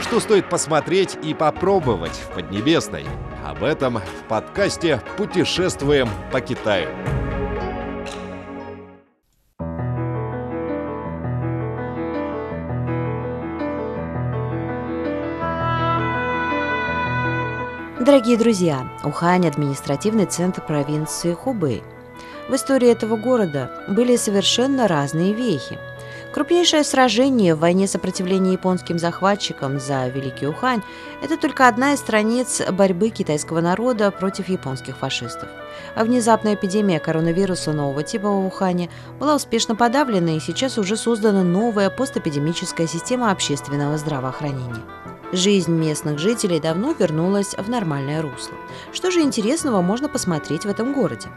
Что стоит посмотреть и попробовать в Поднебесной? Об этом в подкасте «Путешествуем по Китаю». Дорогие друзья, Ухань – административный центр провинции Хубэй. В истории этого города были совершенно разные вехи. Крупнейшее сражение в войне сопротивления японским захватчикам за Великий Ухань – это только одна из страниц борьбы китайского народа против японских фашистов. А внезапная эпидемия коронавируса нового типа в Ухане была успешно подавлена, и сейчас уже создана новая постэпидемическая система общественного здравоохранения. Жизнь местных жителей давно вернулась в нормальное русло. Что же интересного можно посмотреть в этом городе?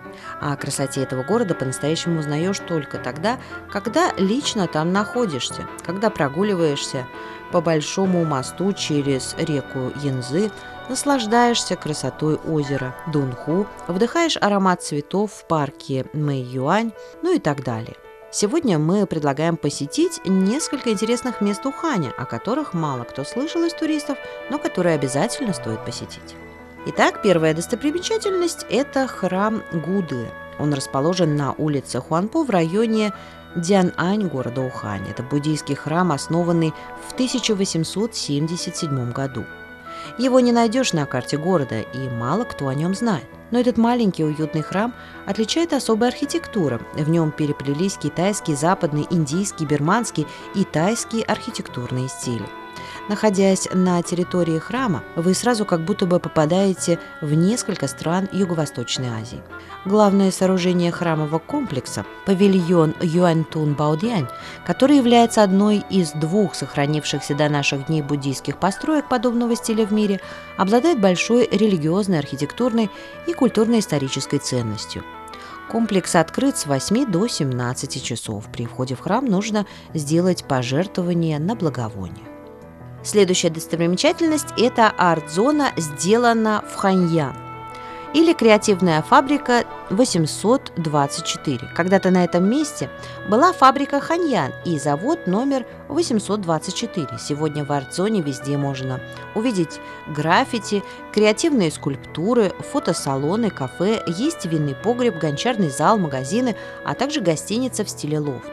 О красоте этого города по-настоящему узнаешь только тогда, когда лично там находишься, когда прогуливаешься по большому мосту через реку Янзы, наслаждаешься красотой озера Дунху, вдыхаешь аромат цветов в парке Мэй-Юань, ну и так далее. Сегодня мы предлагаем посетить несколько интересных мест Уханя, о которых мало кто слышал из туристов, но которые обязательно стоит посетить. Итак, первая достопримечательность – это храм Гуды. Он расположен на улице Хуанпо в районе Дянань города Ухань. Это буддийский храм, основанный в 1877 году. Его не найдешь на карте города, и мало кто о нем знает. Но этот маленький уютный храм отличает особая архитектура. В нем переплелись китайский, западный, индийский, бирманский и тайский архитектурные стили. Находясь на территории храма, вы сразу как будто бы попадаете в несколько стран Юго-Восточной Азии. Главное сооружение храмового комплекса – павильон Юаньтун Баодянь, который является одной из двух сохранившихся до наших дней буддийских построек подобного стиля в мире, обладает большой религиозной, архитектурной и культурно-исторической ценностью. Комплекс открыт с 8 до 17 часов. При входе в храм нужно сделать пожертвование на благовоние. Следующая достопримечательность – это арт-зона «Сделана в Ханьян» или креативная фабрика 824. Когда-то на этом месте была фабрика Ханьян и завод номер 824. Сегодня в арт-зоне везде можно увидеть граффити, креативные скульптуры, фотосалоны, кафе, есть винный погреб, гончарный зал, магазины, а также гостиница в стиле лофт.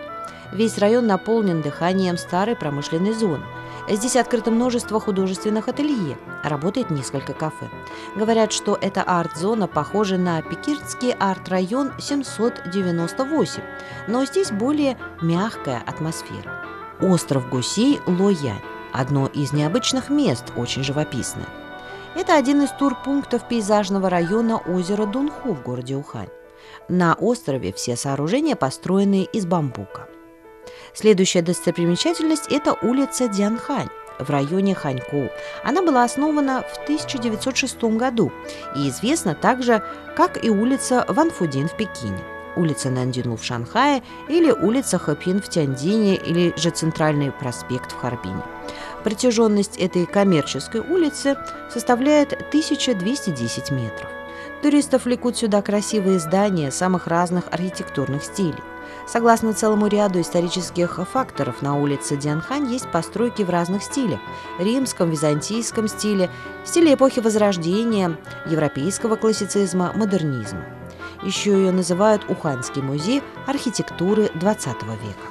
Весь район наполнен дыханием старой промышленной зоны – Здесь открыто множество художественных ателье, работает несколько кафе. Говорят, что эта арт-зона похожа на Пекирский арт-район 798, но здесь более мягкая атмосфера. Остров гусей Лоянь – одно из необычных мест, очень живописное. Это один из турпунктов пейзажного района озера Дунху в городе Ухань. На острове все сооружения построены из бамбука. Следующая достопримечательность – это улица Дианхань в районе Ханьку. Она была основана в 1906 году и известна также, как и улица Ванфудин в Пекине, улица Нандину в Шанхае или улица Хэпин в Тяньдине или же Центральный проспект в Харбине. Протяженность этой коммерческой улицы составляет 1210 метров. Туристов влекут сюда красивые здания самых разных архитектурных стилей. Согласно целому ряду исторических факторов, на улице Дианхань есть постройки в разных стилях – римском, византийском стиле, стиле эпохи Возрождения, европейского классицизма, модернизма. Еще ее называют Уханьский музей архитектуры XX века.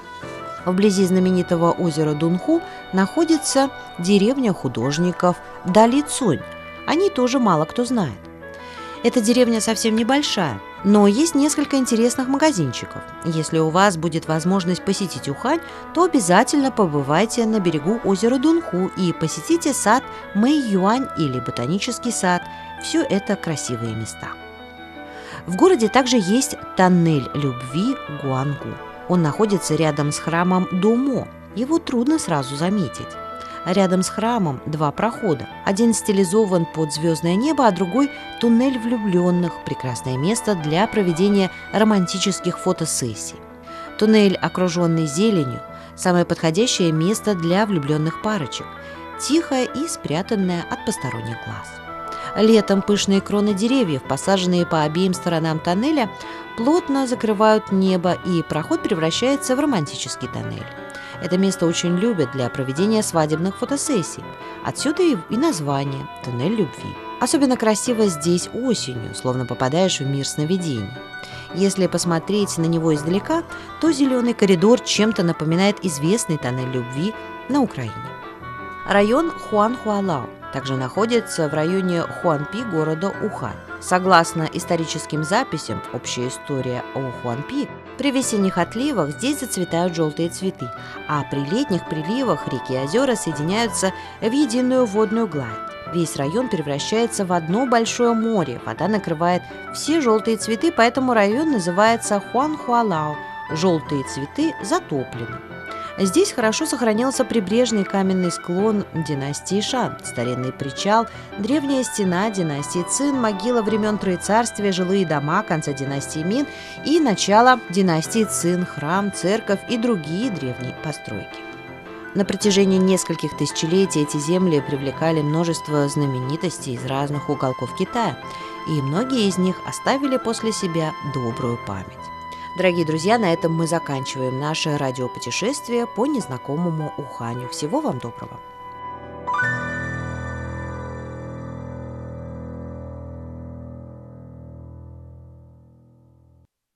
Вблизи знаменитого озера Дунху находится деревня художников Дали Цунь. Они тоже мало кто знает. Эта деревня совсем небольшая, но есть несколько интересных магазинчиков. Если у вас будет возможность посетить Ухань, то обязательно побывайте на берегу озера Дунху и посетите сад Мэй-Юань или ботанический сад. Все это красивые места. В городе также есть тоннель любви Гуангу. Он находится рядом с храмом Думо. Его трудно сразу заметить. Рядом с храмом два прохода. Один стилизован под звездное небо, а другой – туннель влюбленных, прекрасное место для проведения романтических фотосессий. Туннель, окруженный зеленью, самое подходящее место для влюбленных парочек, тихое и спрятанное от посторонних глаз. Летом пышные кроны деревьев, посаженные по обеим сторонам тоннеля, плотно закрывают небо, и проход превращается в романтический тоннель. Это место очень любят для проведения свадебных фотосессий. Отсюда и название «Туннель любви». Особенно красиво здесь осенью, словно попадаешь в мир сновидений. Если посмотреть на него издалека, то зеленый коридор чем-то напоминает известный тоннель любви на Украине. Район Хуанхуалао также находится в районе Хуанпи города Ухань. Согласно историческим записям, общая история о Хуанпи, при весенних отливах здесь зацветают желтые цветы, а при летних приливах реки и озера соединяются в единую водную гладь. Весь район превращается в одно большое море, вода накрывает все желтые цветы, поэтому район называется Хуанхуалао – желтые цветы затоплены. Здесь хорошо сохранился прибрежный каменный склон династии Шан, старинный причал, древняя стена династии Цин, могила времен Троецарствия, жилые дома конца династии Мин и начало династии Цин, храм, церковь и другие древние постройки. На протяжении нескольких тысячелетий эти земли привлекали множество знаменитостей из разных уголков Китая, и многие из них оставили после себя добрую память. Дорогие друзья, на этом мы заканчиваем наше радиопутешествие по незнакомому Уханю. Всего вам доброго!